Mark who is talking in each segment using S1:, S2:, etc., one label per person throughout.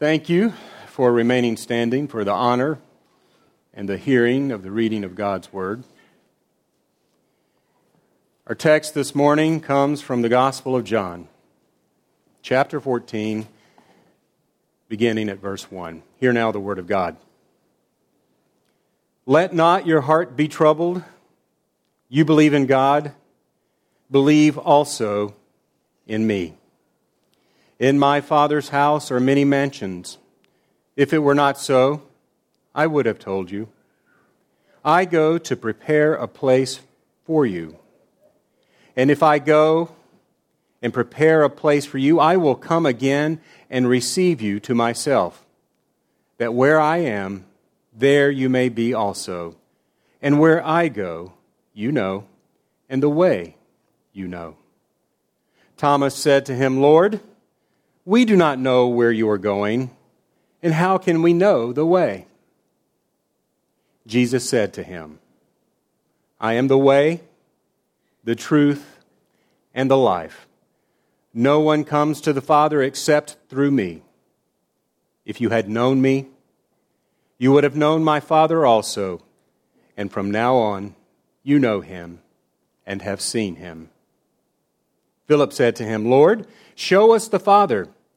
S1: Thank you for remaining standing for the honor and the hearing of the reading of God's Word. Our text this morning comes from the Gospel of John, chapter 14, beginning at verse 1. Hear now the Word of God. Let not your heart be troubled. You believe in God, believe also in me. In my Father's house are many mansions. If it were not so, I would have told you. I go to prepare a place for you. And if I go and prepare a place for you, I will come again and receive you to myself, that where I am, there you may be also. And where I go, you know, and the way you know. Thomas said to him, Lord, we do not know where you are going, and how can we know the way? Jesus said to him, I am the way, the truth, and the life. No one comes to the Father except through me. If you had known me, you would have known my Father also, and from now on you know him and have seen him. Philip said to him, Lord, show us the Father,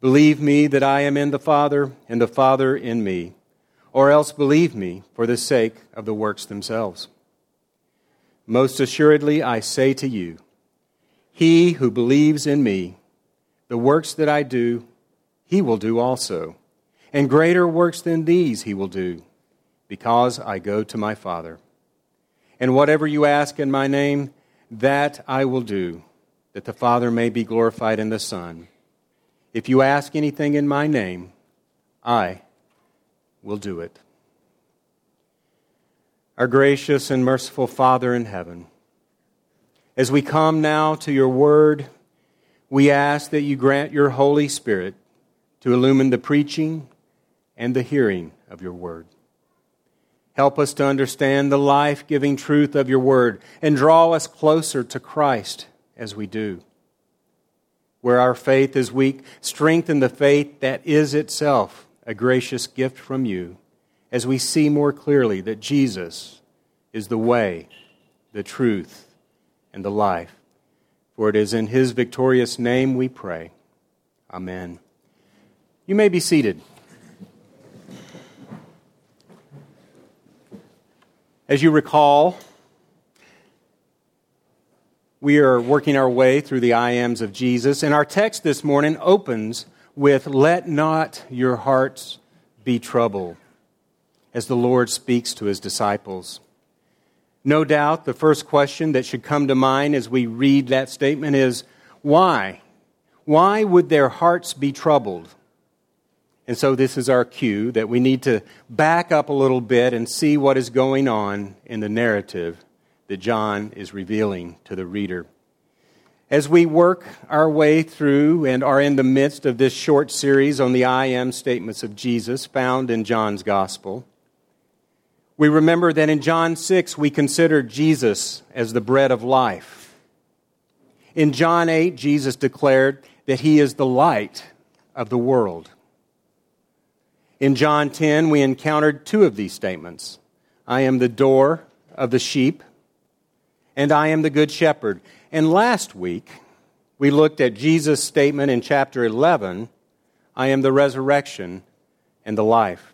S1: Believe me that I am in the Father, and the Father in me, or else believe me for the sake of the works themselves. Most assuredly, I say to you, he who believes in me, the works that I do, he will do also. And greater works than these he will do, because I go to my Father. And whatever you ask in my name, that I will do that the Father may be glorified in the Son. If you ask anything in my name, I will do it. Our gracious and merciful Father in heaven, as we come now to your word, we ask that you grant your Holy Spirit to illumine the preaching and the hearing of your word. Help us to understand the life giving truth of your word and draw us closer to Christ as we do. Where our faith is weak, strengthen the faith that is itself a gracious gift from you as we see more clearly that Jesus is the way, the truth, and the life. For it is in his victorious name we pray. Amen. You may be seated. As you recall, we are working our way through the I ams of Jesus, and our text this morning opens with Let not your hearts be troubled, as the Lord speaks to his disciples. No doubt the first question that should come to mind as we read that statement is why? Why would their hearts be troubled? And so, this is our cue that we need to back up a little bit and see what is going on in the narrative that John is revealing to the reader. As we work our way through and are in the midst of this short series on the I am statements of Jesus found in John's Gospel, we remember that in John 6 we considered Jesus as the bread of life. In John 8, Jesus declared that he is the light of the world. In John 10, we encountered two of these statements I am the door of the sheep and I am the good shepherd. And last week, we looked at Jesus' statement in chapter 11 I am the resurrection and the life.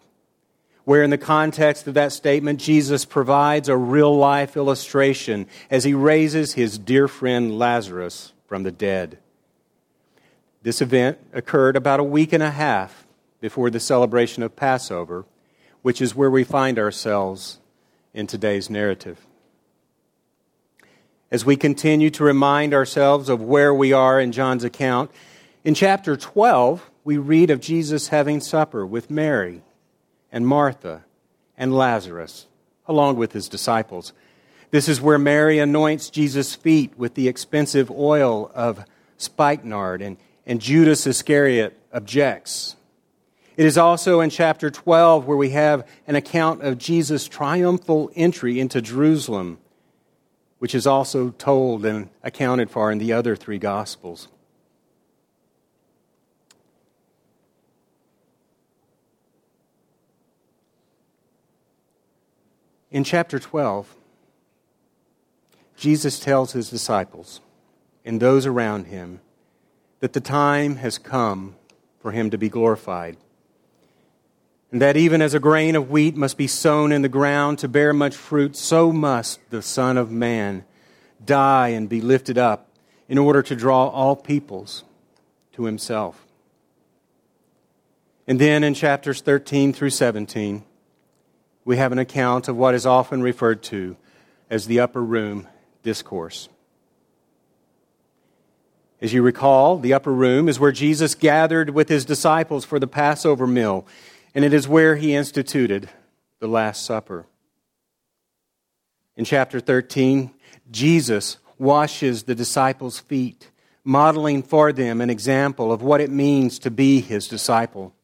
S1: Where, in the context of that statement, Jesus provides a real life illustration as he raises his dear friend Lazarus from the dead. This event occurred about a week and a half before the celebration of Passover, which is where we find ourselves in today's narrative as we continue to remind ourselves of where we are in John's account. In chapter 12, we read of Jesus having supper with Mary and Martha and Lazarus, along with his disciples. This is where Mary anoints Jesus' feet with the expensive oil of spikenard, and, and Judas Iscariot objects. It is also in chapter 12 where we have an account of Jesus' triumphal entry into Jerusalem, which is also told and accounted for in the other three Gospels. In chapter 12, Jesus tells his disciples and those around him that the time has come for him to be glorified. And that even as a grain of wheat must be sown in the ground to bear much fruit, so must the Son of Man die and be lifted up in order to draw all peoples to himself. And then in chapters 13 through 17, we have an account of what is often referred to as the upper room discourse. As you recall, the upper room is where Jesus gathered with his disciples for the Passover meal, and it is where he instituted the Last Supper. In chapter 13, Jesus washes the disciples' feet, modeling for them an example of what it means to be his disciple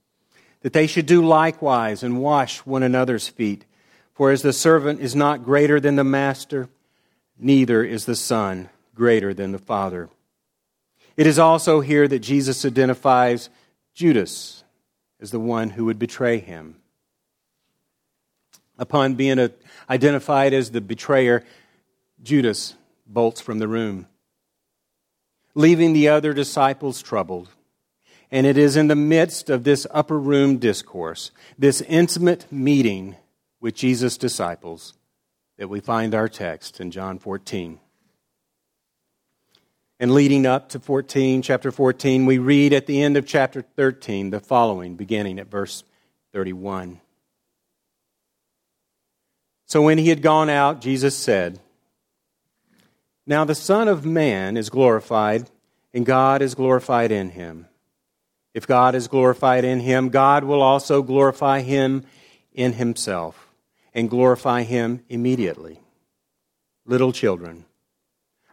S1: that they should do likewise and wash one another's feet. For as the servant is not greater than the master, neither is the Son greater than the Father. It is also here that Jesus identifies Judas as the one who would betray him. Upon being identified as the betrayer, Judas bolts from the room, leaving the other disciples troubled. And it is in the midst of this upper room discourse, this intimate meeting with Jesus' disciples, that we find our text in John 14. And leading up to 14, chapter 14, we read at the end of chapter 13 the following, beginning at verse 31. So when he had gone out, Jesus said, Now the Son of Man is glorified, and God is glorified in him. If God is glorified in him, God will also glorify him in himself and glorify him immediately. Little children,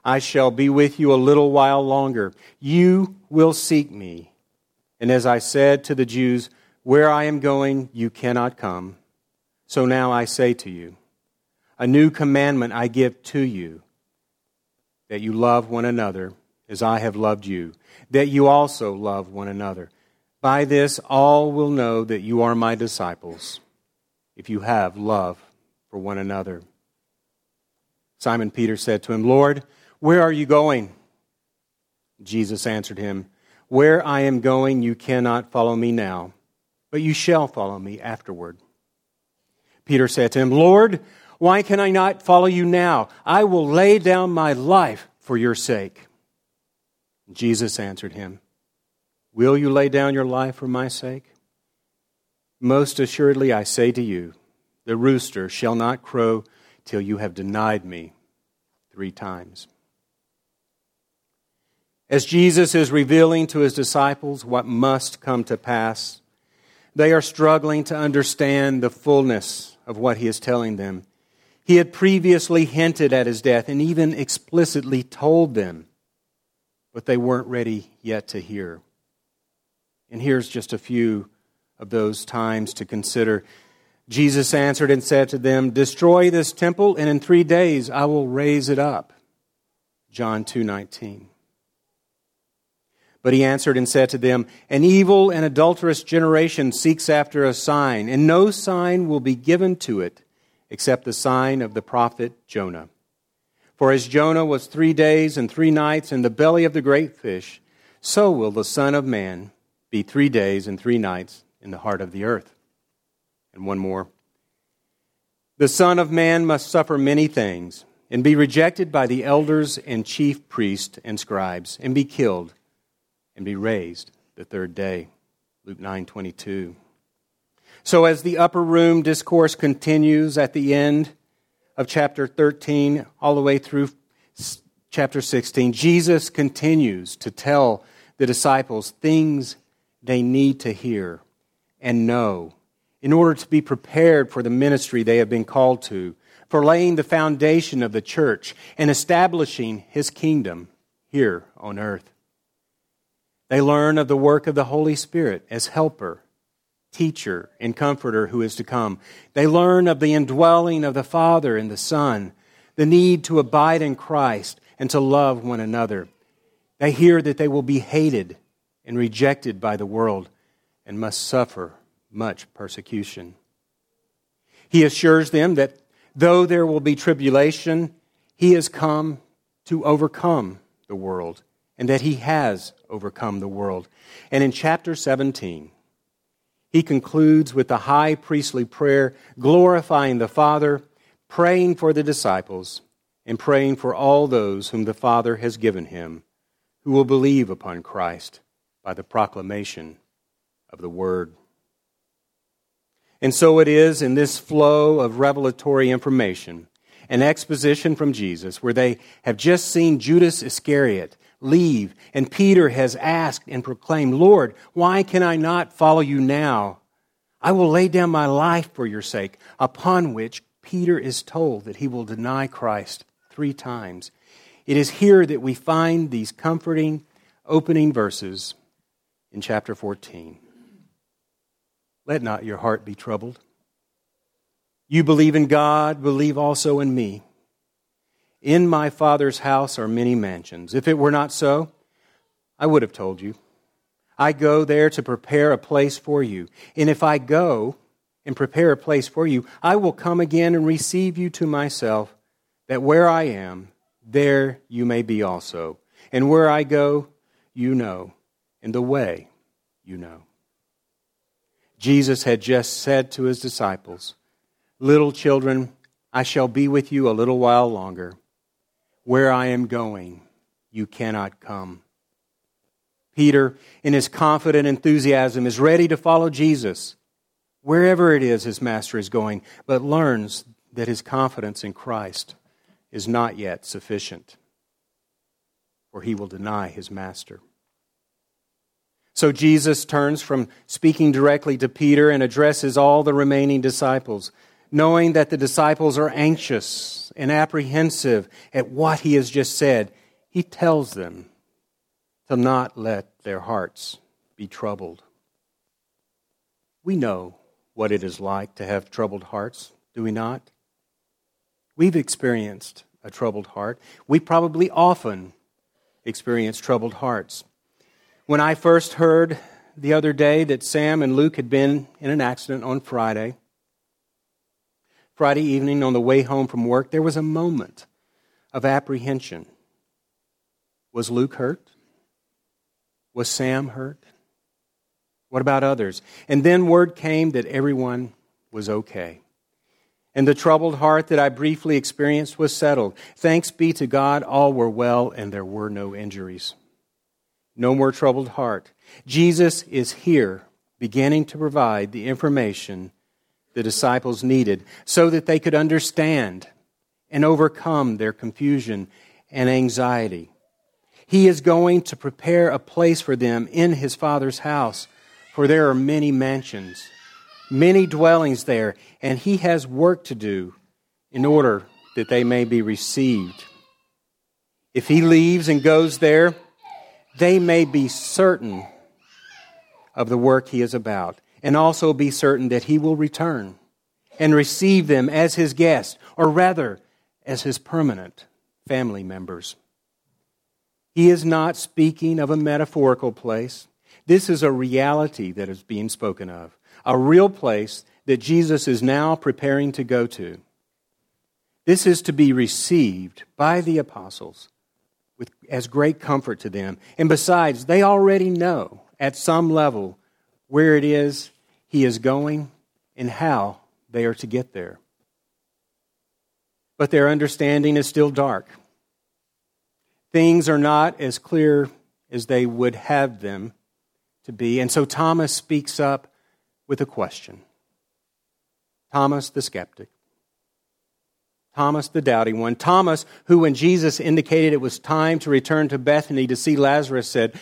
S1: I shall be with you a little while longer. You will seek me. And as I said to the Jews, Where I am going, you cannot come. So now I say to you, A new commandment I give to you, that you love one another as I have loved you, that you also love one another. By this all will know that you are my disciples, if you have love for one another. Simon Peter said to him, Lord, where are you going? Jesus answered him, Where I am going, you cannot follow me now, but you shall follow me afterward. Peter said to him, Lord, why can I not follow you now? I will lay down my life for your sake. Jesus answered him, Will you lay down your life for my sake? Most assuredly, I say to you, the rooster shall not crow till you have denied me three times. As Jesus is revealing to his disciples what must come to pass, they are struggling to understand the fullness of what he is telling them. He had previously hinted at his death and even explicitly told them, but they weren't ready yet to hear. And here's just a few of those times to consider. Jesus answered and said to them, Destroy this temple, and in three days I will raise it up. John 2:19. But he answered and said to them, An evil and adulterous generation seeks after a sign, and no sign will be given to it except the sign of the prophet Jonah. For as Jonah was three days and three nights in the belly of the great fish, so will the Son of Man be three days and three nights in the heart of the earth. And one more. The Son of Man must suffer many things and be rejected by the elders and chief priests and scribes and be killed and be raised the third day. Luke 9:22. So as the upper room discourse continues at the end of chapter 13 all the way through chapter 16, Jesus continues to tell the disciples things they need to hear and know in order to be prepared for the ministry they have been called to, for laying the foundation of the church and establishing his kingdom here on earth. They learn of the work of the Holy Spirit as helper, teacher, and comforter who is to come. They learn of the indwelling of the Father and the Son, the need to abide in Christ and to love one another. They hear that they will be hated and rejected by the world and must suffer much persecution. He assures them that though there will be tribulation, he has come to overcome the world and that he has overcome the world. And in chapter 17, he concludes with the high priestly prayer, glorifying the Father, praying for the disciples, and praying for all those whom the Father has given him, who will believe upon Christ by the proclamation of the Word. And so it is in this flow of revelatory information, an exposition from Jesus, where they have just seen Judas Iscariot leave, and Peter has asked and proclaimed, Lord, why can I not follow you now? I will lay down my life for your sake, upon which Peter is told that he will deny Christ three times. It is here that we find these comforting opening verses in chapter 14. Let not your heart be troubled. You believe in God, believe also in me. In my Father's house are many mansions. If it were not so, I would have told you. I go there to prepare a place for you. And if I go and prepare a place for you, I will come again and receive you to myself, that where I am, there you may be also. And where I go, you know, and the way you know. Jesus had just said to his disciples, Little children, I shall be with you a little while longer. Where I am going, you cannot come. Peter, in his confident enthusiasm, is ready to follow Jesus wherever it is his master is going, but learns that his confidence in Christ is not yet sufficient, for he will deny his master. So Jesus turns from speaking directly to Peter and addresses all the remaining disciples, knowing that the disciples are anxious and apprehensive at what he has just said. He tells them to not let their hearts be troubled. We know what it is like to have troubled hearts, do we not? We've experienced a troubled heart. We probably often experience troubled hearts. When I first heard the other day that Sam and Luke had been in an accident on Friday, Friday evening on the way home from work, there was a moment of apprehension. Was Luke hurt? Was Sam hurt? What about others? And then word came that everyone was okay. And the troubled heart that I briefly experienced was settled. Thanks be to God, all were well and there were no injuries no more troubled heart. Jesus is here beginning to provide the information the disciples needed so that they could understand and overcome their confusion and anxiety. He is going to prepare a place for them in his Father's house, for there are many mansions, many dwellings there, and he has work to do in order that they may be received. If he leaves and goes there, they may be certain of the work he is about, and also be certain that he will return and receive them as his guests, or rather, as his permanent family members. He is not speaking of a metaphorical place. This is a reality that is being spoken of, a real place that Jesus is now preparing to go to. This is to be received by the apostles with, as great comfort to them. And besides, they already know at some level where it is he is going and how they are to get there. But their understanding is still dark. Things are not as clear as they would have them to be. And so Thomas speaks up with a question. Thomas the skeptic. Thomas, the doubting one. Thomas, who, when Jesus indicated it was time to return to Bethany to see Lazarus, said,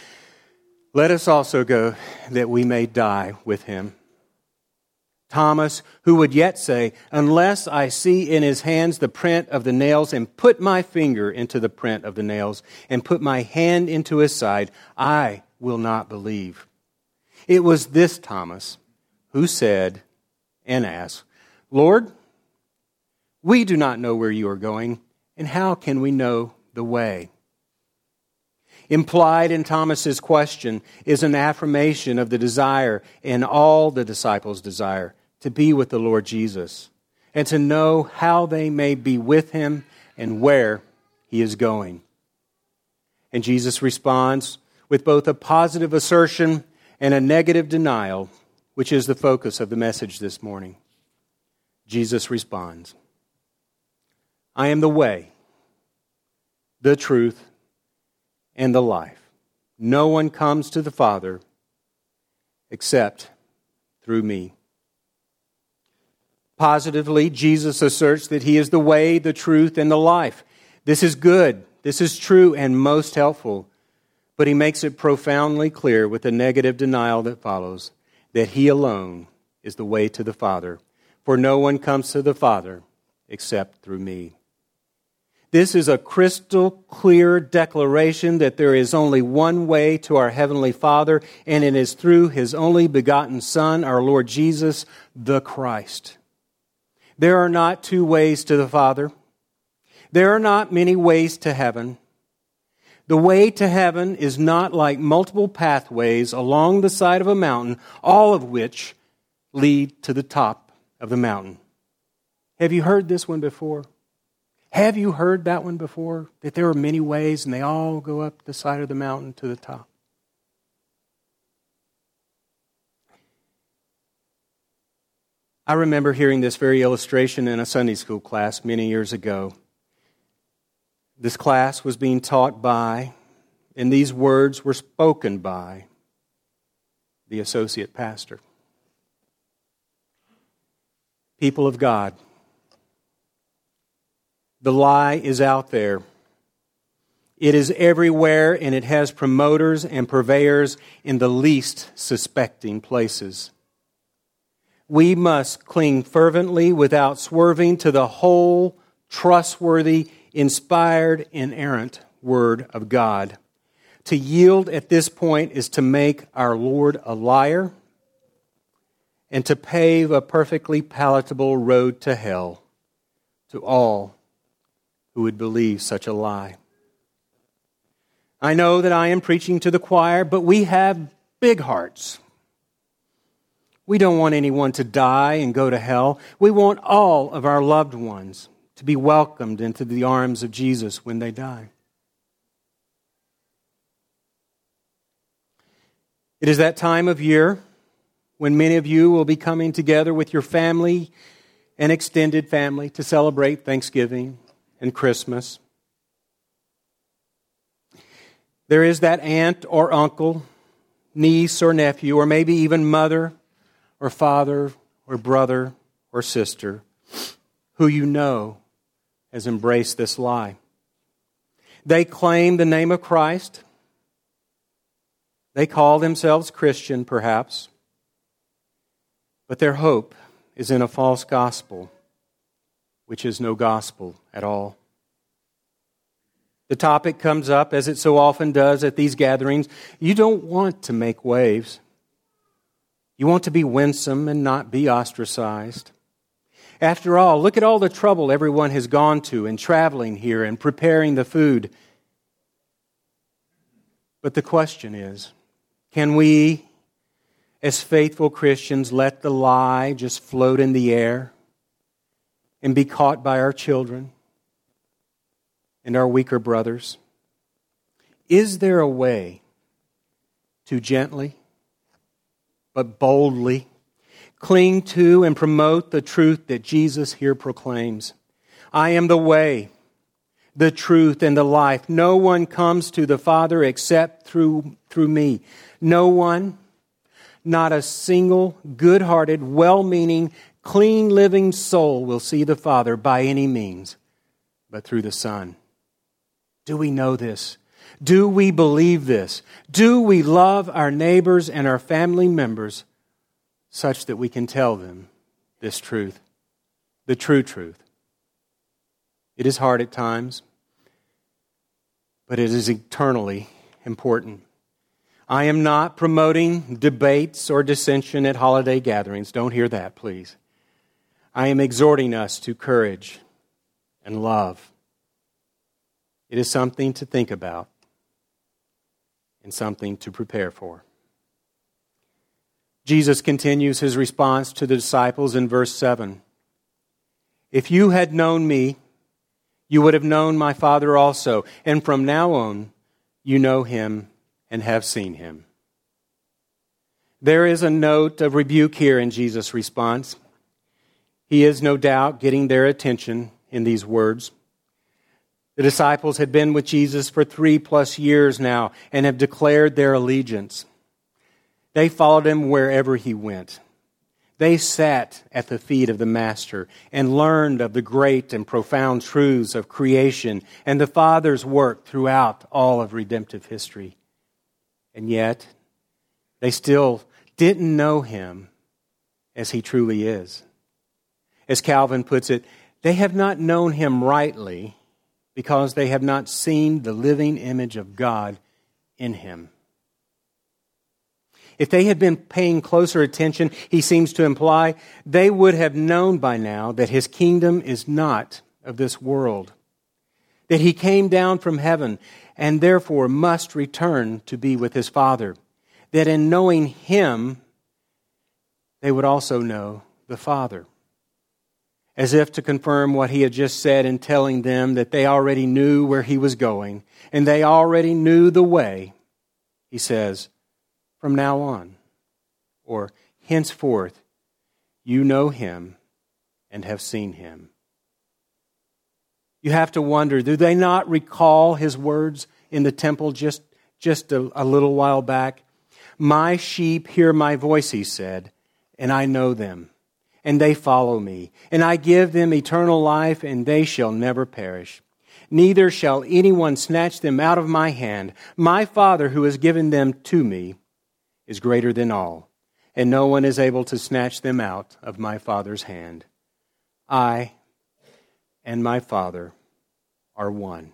S1: Let us also go that we may die with him. Thomas, who would yet say, Unless I see in his hands the print of the nails, and put my finger into the print of the nails, and put my hand into his side, I will not believe. It was this Thomas who said and asked, Lord, we do not know where you are going, and how can we know the way? Implied in Thomas's question is an affirmation of the desire, and all the disciples' desire, to be with the Lord Jesus and to know how they may be with him and where he is going. And Jesus responds with both a positive assertion and a negative denial, which is the focus of the message this morning. Jesus responds I am the way, the truth, and the life. No one comes to the Father except through me. Positively, Jesus asserts that he is the way, the truth, and the life. This is good, this is true, and most helpful. But he makes it profoundly clear with the negative denial that follows that he alone is the way to the Father. For no one comes to the Father except through me. This is a crystal clear declaration that there is only one way to our Heavenly Father, and it is through His only begotten Son, our Lord Jesus, the Christ. There are not two ways to the Father. There are not many ways to heaven. The way to heaven is not like multiple pathways along the side of a mountain, all of which lead to the top of the mountain. Have you heard this one before? Have you heard that one before? That there are many ways and they all go up the side of the mountain to the top. I remember hearing this very illustration in a Sunday school class many years ago. This class was being taught by, and these words were spoken by, the associate pastor. People of God, the lie is out there. It is everywhere, and it has promoters and purveyors in the least suspecting places. We must cling fervently without swerving to the whole, trustworthy, inspired, inerrant Word of God. To yield at this point is to make our Lord a liar and to pave a perfectly palatable road to hell to all who would believe such a lie. I know that I am preaching to the choir, but we have big hearts. We don't want anyone to die and go to hell. We want all of our loved ones to be welcomed into the arms of Jesus when they die. It is that time of year when many of you will be coming together with your family and extended family to celebrate Thanksgiving and Christmas. There is that aunt or uncle, niece or nephew, or maybe even mother or father or brother or sister who you know has embraced this lie. They claim the name of Christ. They call themselves Christian, perhaps, but their hope is in a false gospel which is no gospel at all. The topic comes up, as it so often does at these gatherings. You don't want to make waves. You want to be winsome and not be ostracized. After all, look at all the trouble everyone has gone to in traveling here and preparing the food. But the question is can we, as faithful Christians, let the lie just float in the air? And be caught by our children and our weaker brothers? Is there a way to gently but boldly cling to and promote the truth that Jesus here proclaims? I am the way, the truth, and the life. No one comes to the Father except through, through me. No one, not a single good hearted, well meaning, clean living soul will see the Father by any means but through the Son. Do we know this? Do we believe this? Do we love our neighbors and our family members such that we can tell them this truth, the true truth? It is hard at times, but it is eternally important. I am not promoting debates or dissension at holiday gatherings. Don't hear that, please. I am exhorting us to courage and love. It is something to think about and something to prepare for. Jesus continues his response to the disciples in verse 7. If you had known me, you would have known my Father also, and from now on you know him and have seen him. There is a note of rebuke here in Jesus' response. He is no doubt getting their attention in these words. The disciples had been with Jesus for three plus years now and have declared their allegiance. They followed him wherever he went. They sat at the feet of the Master and learned of the great and profound truths of creation and the Father's work throughout all of redemptive history. And yet, they still didn't know him as he truly is. As Calvin puts it, they have not known him rightly because they have not seen the living image of God in him. If they had been paying closer attention, he seems to imply, they would have known by now that his kingdom is not of this world, that he came down from heaven and therefore must return to be with his Father, that in knowing him, they would also know the Father as if to confirm what he had just said in telling them that they already knew where he was going and they already knew the way, he says, from now on, or henceforth, you know him and have seen him. You have to wonder do they not recall his words in the temple just, just a, a little while back? My sheep hear my voice, he said, and I know them and they follow me. And I give them eternal life, and they shall never perish. Neither shall anyone snatch them out of my hand. My Father, who has given them to me, is greater than all, and no one is able to snatch them out of my Father's hand. I and my Father are one.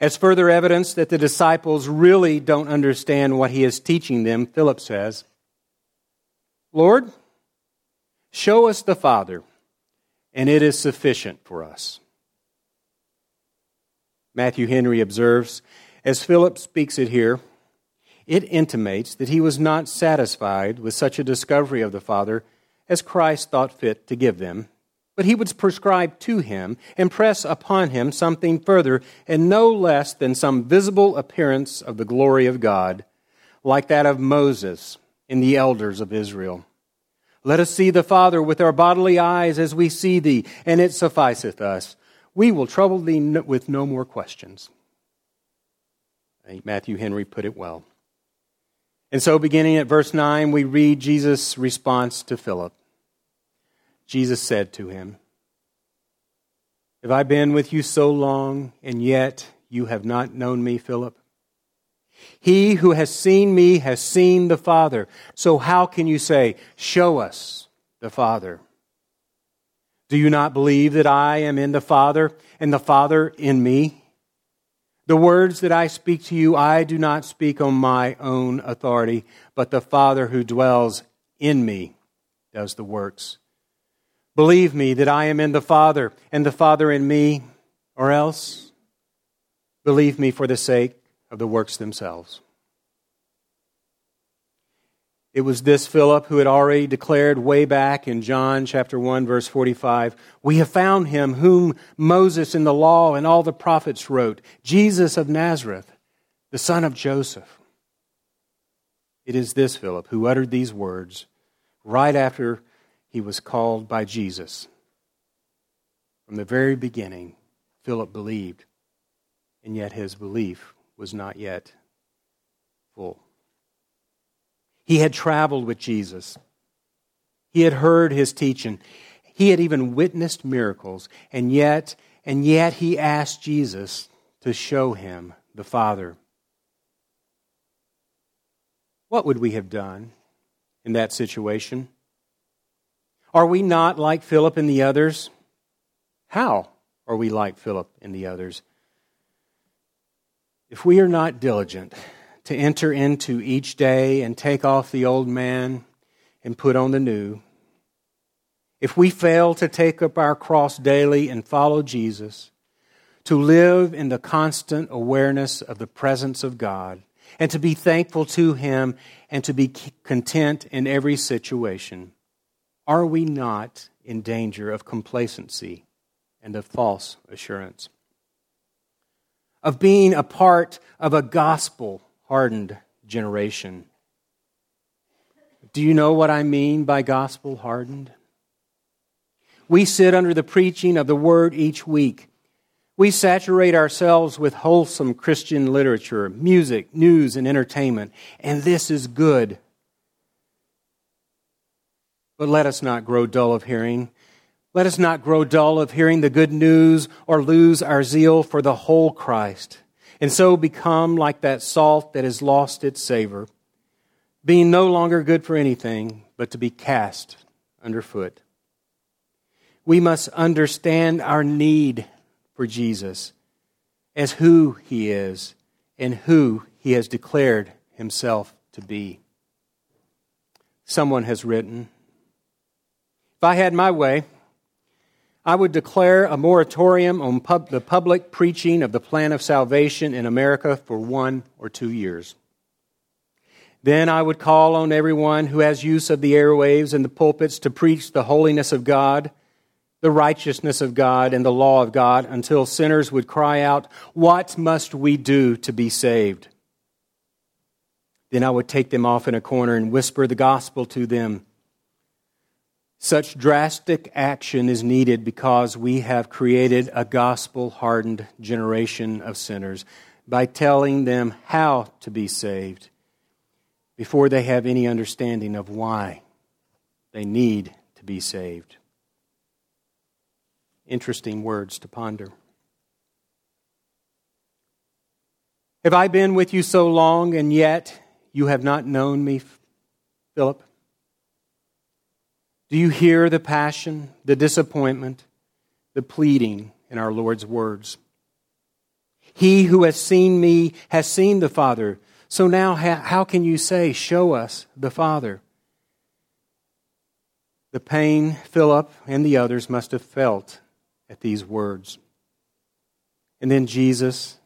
S1: As further evidence that the disciples really don't understand what he is teaching them, Philip says, Lord, Show us the Father, and it is sufficient for us. Matthew Henry observes, as Philip speaks it here, it intimates that he was not satisfied with such a discovery of the Father as Christ thought fit to give them, but he would prescribe to him and press upon him something further and no less than some visible appearance of the glory of God, like that of Moses in the elders of Israel. Let us see the Father with our bodily eyes as we see thee, and it sufficeth us. We will trouble thee with no more questions. Matthew Henry put it well. And so, beginning at verse 9, we read Jesus' response to Philip. Jesus said to him, Have I been with you so long, and yet you have not known me, Philip? He who has seen me has seen the Father. So how can you say, Show us the Father? Do you not believe that I am in the Father and the Father in me? The words that I speak to you, I do not speak on my own authority, but the Father who dwells in me does the works. Believe me that I am in the Father and the Father in me, or else believe me for the sake of the works themselves. It was this Philip who had already declared way back in John chapter 1 verse 45, we have found him whom Moses in the law and all the prophets wrote, Jesus of Nazareth, the son of Joseph. It is this Philip who uttered these words right after he was called by Jesus. From the very beginning, Philip believed, and yet his belief was not yet full. He had traveled with Jesus. He had heard his teaching. He had even witnessed miracles. And yet, and yet he asked Jesus to show him the Father. What would we have done in that situation? Are we not like Philip and the others? How are we like Philip and the others? If we are not diligent to enter into each day and take off the old man and put on the new, if we fail to take up our cross daily and follow Jesus, to live in the constant awareness of the presence of God, and to be thankful to Him and to be content in every situation, are we not in danger of complacency and of false assurance? Of being a part of a gospel hardened generation. Do you know what I mean by gospel hardened? We sit under the preaching of the word each week we saturate ourselves with wholesome Christian literature, music, news, and entertainment, and this is good. But let us not grow dull of hearing. Let us not grow dull of hearing the good news or lose our zeal for the whole Christ, and so become like that salt that has lost its savor, being no longer good for anything but to be cast underfoot. We must understand our need for Jesus as who he is and who he has declared himself to be. Someone has written If I had my way, I would declare a moratorium on pub- the public preaching of the plan of salvation in America for one or two years. Then I would call on everyone who has use of the airwaves and the pulpits to preach the holiness of God the righteousness of God and the law of God until sinners would cry out, What must we do to be saved? Then I would take them off in a corner and whisper the gospel to them. Such drastic action is needed because we have created a gospel hardened generation of sinners by telling them how to be saved before they have any understanding of why they need to be saved interesting words to ponder. Have I been with you so long, and yet you have not known me, Philip? Do you hear the passion, the disappointment, the pleading in our Lord's words? He who has seen me has seen the Father. So now, how can you say, Show us the Father? The pain Philip and the others must have felt at these words. And then Jesus,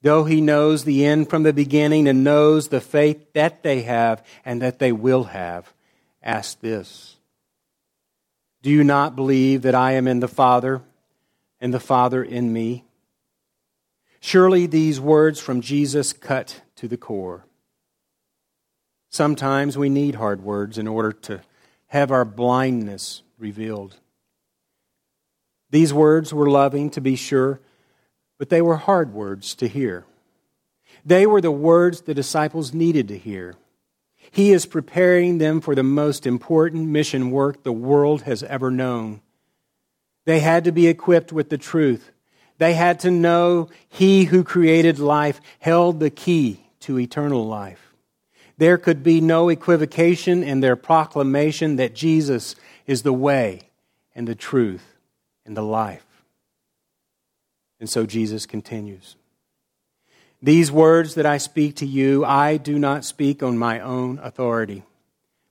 S1: though he knows the end from the beginning and knows the faith that they have and that they will have, asks this Do you not believe that I am in the Father and the Father in me? Surely these words from Jesus cut to the core. Sometimes we need hard words in order to have our blindness revealed. These words were loving, to be sure, but they were hard words to hear. They were the words the disciples needed to hear. He is preparing them for the most important mission work the world has ever known. They had to be equipped with the truth. They had to know He who created life held the key to eternal life. There could be no equivocation in their proclamation that Jesus is the way and the truth and the life. And so Jesus continues. These words that I speak to you, I do not speak on my own authority,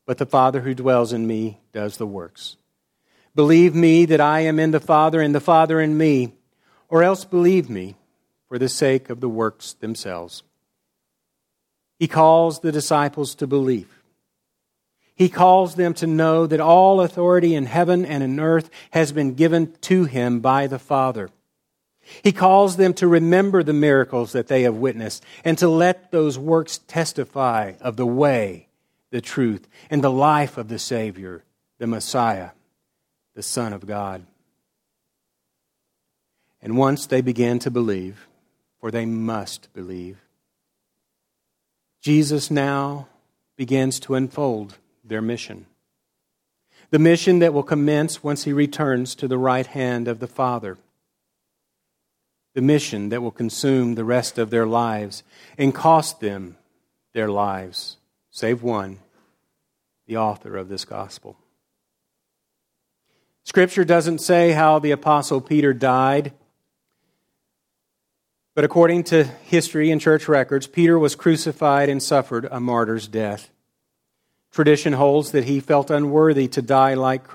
S1: but the Father who dwells in me does the works. Believe me that I am in the Father and the Father in me, or else believe me for the sake of the works themselves. He calls the disciples to believe. He calls them to know that all authority in heaven and in earth has been given to him by the Father. He calls them to remember the miracles that they have witnessed and to let those works testify of the way, the truth, and the life of the Savior, the Messiah, the Son of God. And once they begin to believe, for they must believe, Jesus now begins to unfold their mission. The mission that will commence once he returns to the right hand of the Father. The mission that will consume the rest of their lives and cost them their lives, save one, the author of this gospel. Scripture doesn't say how the Apostle Peter died, but according to history and church records, Peter was crucified and suffered a martyr's death. Tradition holds that he felt unworthy to die like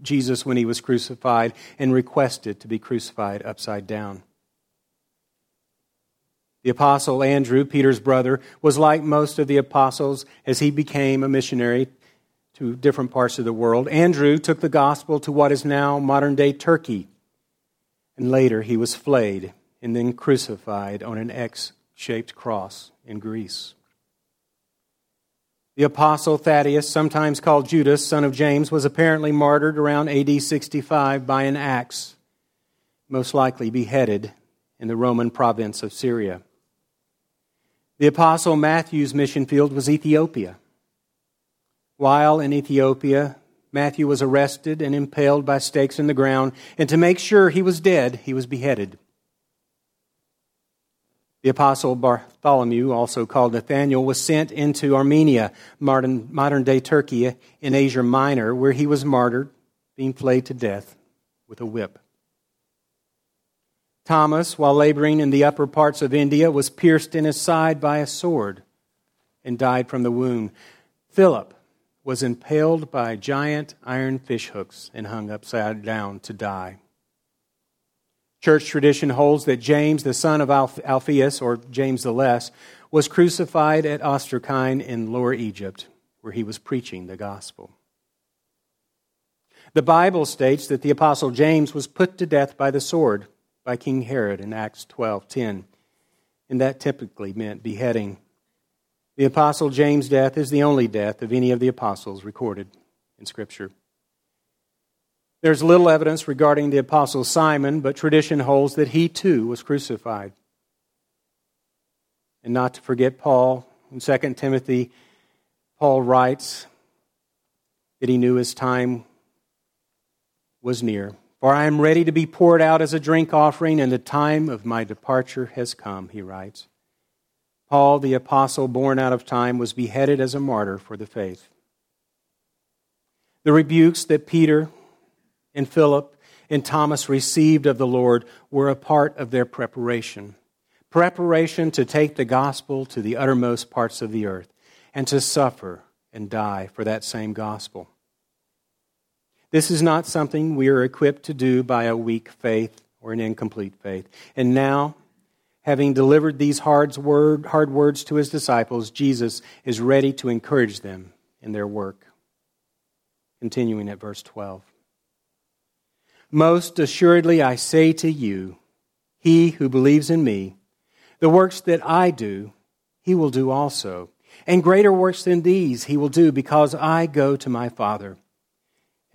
S1: Jesus when he was crucified and requested to be crucified upside down. The apostle Andrew, Peter's brother, was like most of the apostles as he became a missionary to different parts of the world. Andrew took the gospel to what is now modern day Turkey, and later he was flayed and then crucified on an X shaped cross in Greece. The apostle Thaddeus, sometimes called Judas, son of James, was apparently martyred around AD 65 by an axe, most likely beheaded in the Roman province of Syria. The apostle Matthew's mission field was Ethiopia. While in Ethiopia, Matthew was arrested and impaled by stakes in the ground, and to make sure he was dead, he was beheaded. The apostle Bartholomew, also called Nathaniel, was sent into Armenia, modern day Turkey, in Asia Minor, where he was martyred, being flayed to death with a whip. Thomas, while laboring in the upper parts of India, was pierced in his side by a sword and died from the wound. Philip was impaled by giant iron fishhooks and hung upside down to die. Church tradition holds that James, the son of Alphaeus, or James the Less, was crucified at Ostrakyne in Lower Egypt, where he was preaching the gospel. The Bible states that the apostle James was put to death by the sword by King Herod in Acts 12:10, and that typically meant beheading. The apostle James' death is the only death of any of the apostles recorded in scripture. There's little evidence regarding the apostle Simon, but tradition holds that he too was crucified. And not to forget Paul, in 2 Timothy, Paul writes that he knew his time was near. For I am ready to be poured out as a drink offering, and the time of my departure has come, he writes. Paul, the apostle born out of time, was beheaded as a martyr for the faith. The rebukes that Peter and Philip and Thomas received of the Lord were a part of their preparation. Preparation to take the gospel to the uttermost parts of the earth and to suffer and die for that same gospel. This is not something we are equipped to do by a weak faith or an incomplete faith. And now, having delivered these hard, word, hard words to his disciples, Jesus is ready to encourage them in their work. Continuing at verse 12. Most assuredly, I say to you, he who believes in me, the works that I do, he will do also. And greater works than these he will do because I go to my Father.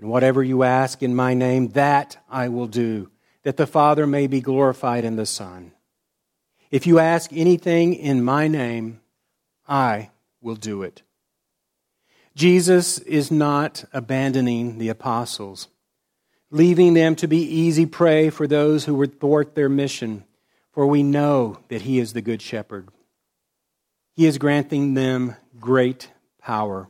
S1: And whatever you ask in my name, that I will do, that the Father may be glorified in the Son. If you ask anything in my name, I will do it. Jesus is not abandoning the apostles, leaving them to be easy prey for those who would thwart their mission, for we know that he is the Good Shepherd. He is granting them great power.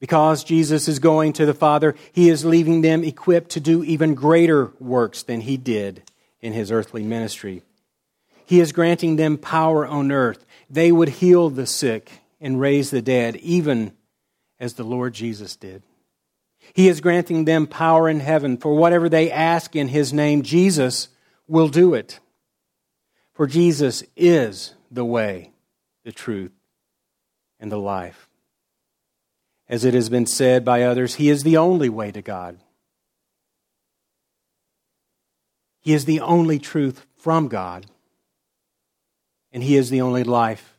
S1: Because Jesus is going to the Father, he is leaving them equipped to do even greater works than he did in his earthly ministry. He is granting them power on earth. They would heal the sick and raise the dead, even as the Lord Jesus did. He is granting them power in heaven for whatever they ask in his name, Jesus will do it. For Jesus is the way, the truth, and the life. As it has been said by others, He is the only way to God. He is the only truth from God. And He is the only life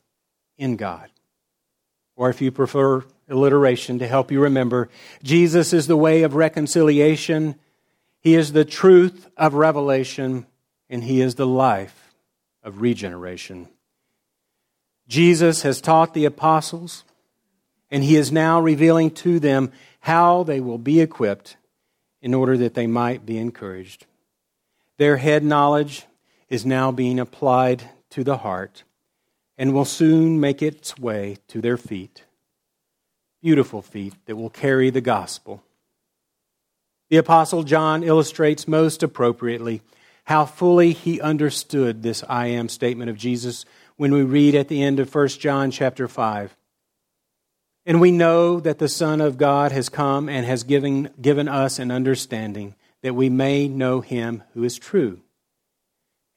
S1: in God. Or if you prefer alliteration to help you remember, Jesus is the way of reconciliation, He is the truth of revelation, and He is the life of regeneration. Jesus has taught the apostles and he is now revealing to them how they will be equipped in order that they might be encouraged. Their head knowledge is now being applied to the heart and will soon make its way to their feet. Beautiful feet that will carry the gospel. The Apostle John illustrates most appropriately how fully he understood this I am statement of Jesus when we read at the end of 1 John chapter 5. And we know that the Son of God has come and has given, given us an understanding that we may know him who is true.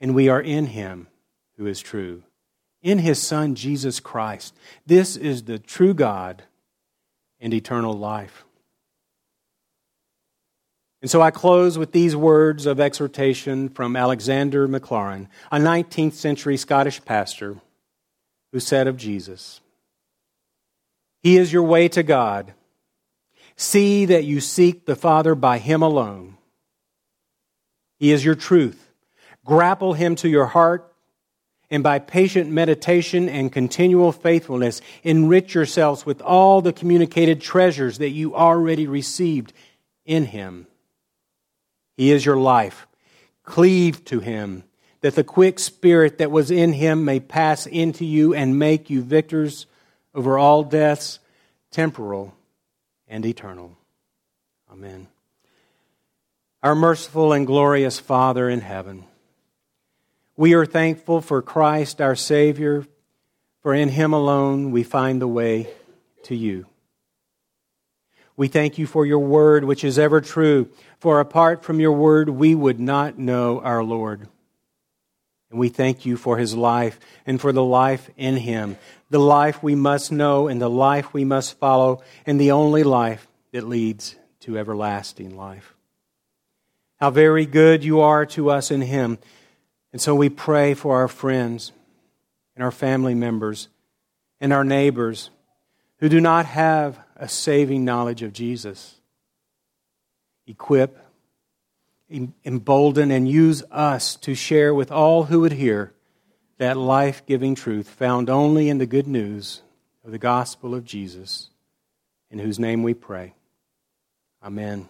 S1: And we are in him who is true, in his Son, Jesus Christ. This is the true God and eternal life. And so I close with these words of exhortation from Alexander Maclaren, a 19th century Scottish pastor who said of Jesus, He is your way to God. See that you seek the Father by Him alone. He is your truth. Grapple Him to your heart, and by patient meditation and continual faithfulness, enrich yourselves with all the communicated treasures that you already received in Him. He is your life. Cleave to him, that the quick spirit that was in him may pass into you and make you victors over all deaths, temporal and eternal. Amen. Our merciful and glorious Father in heaven, we are thankful for Christ our Savior, for in him alone we find the way to you. We thank you for your word, which is ever true. For apart from your word, we would not know our Lord. And we thank you for his life and for the life in him, the life we must know and the life we must follow, and the only life that leads to everlasting life. How very good you are to us in him. And so we pray for our friends and our family members and our neighbors who do not have a saving knowledge of Jesus. Equip, embolden, and use us to share with all who would hear that life giving truth found only in the good news of the gospel of Jesus, in whose name we pray. Amen.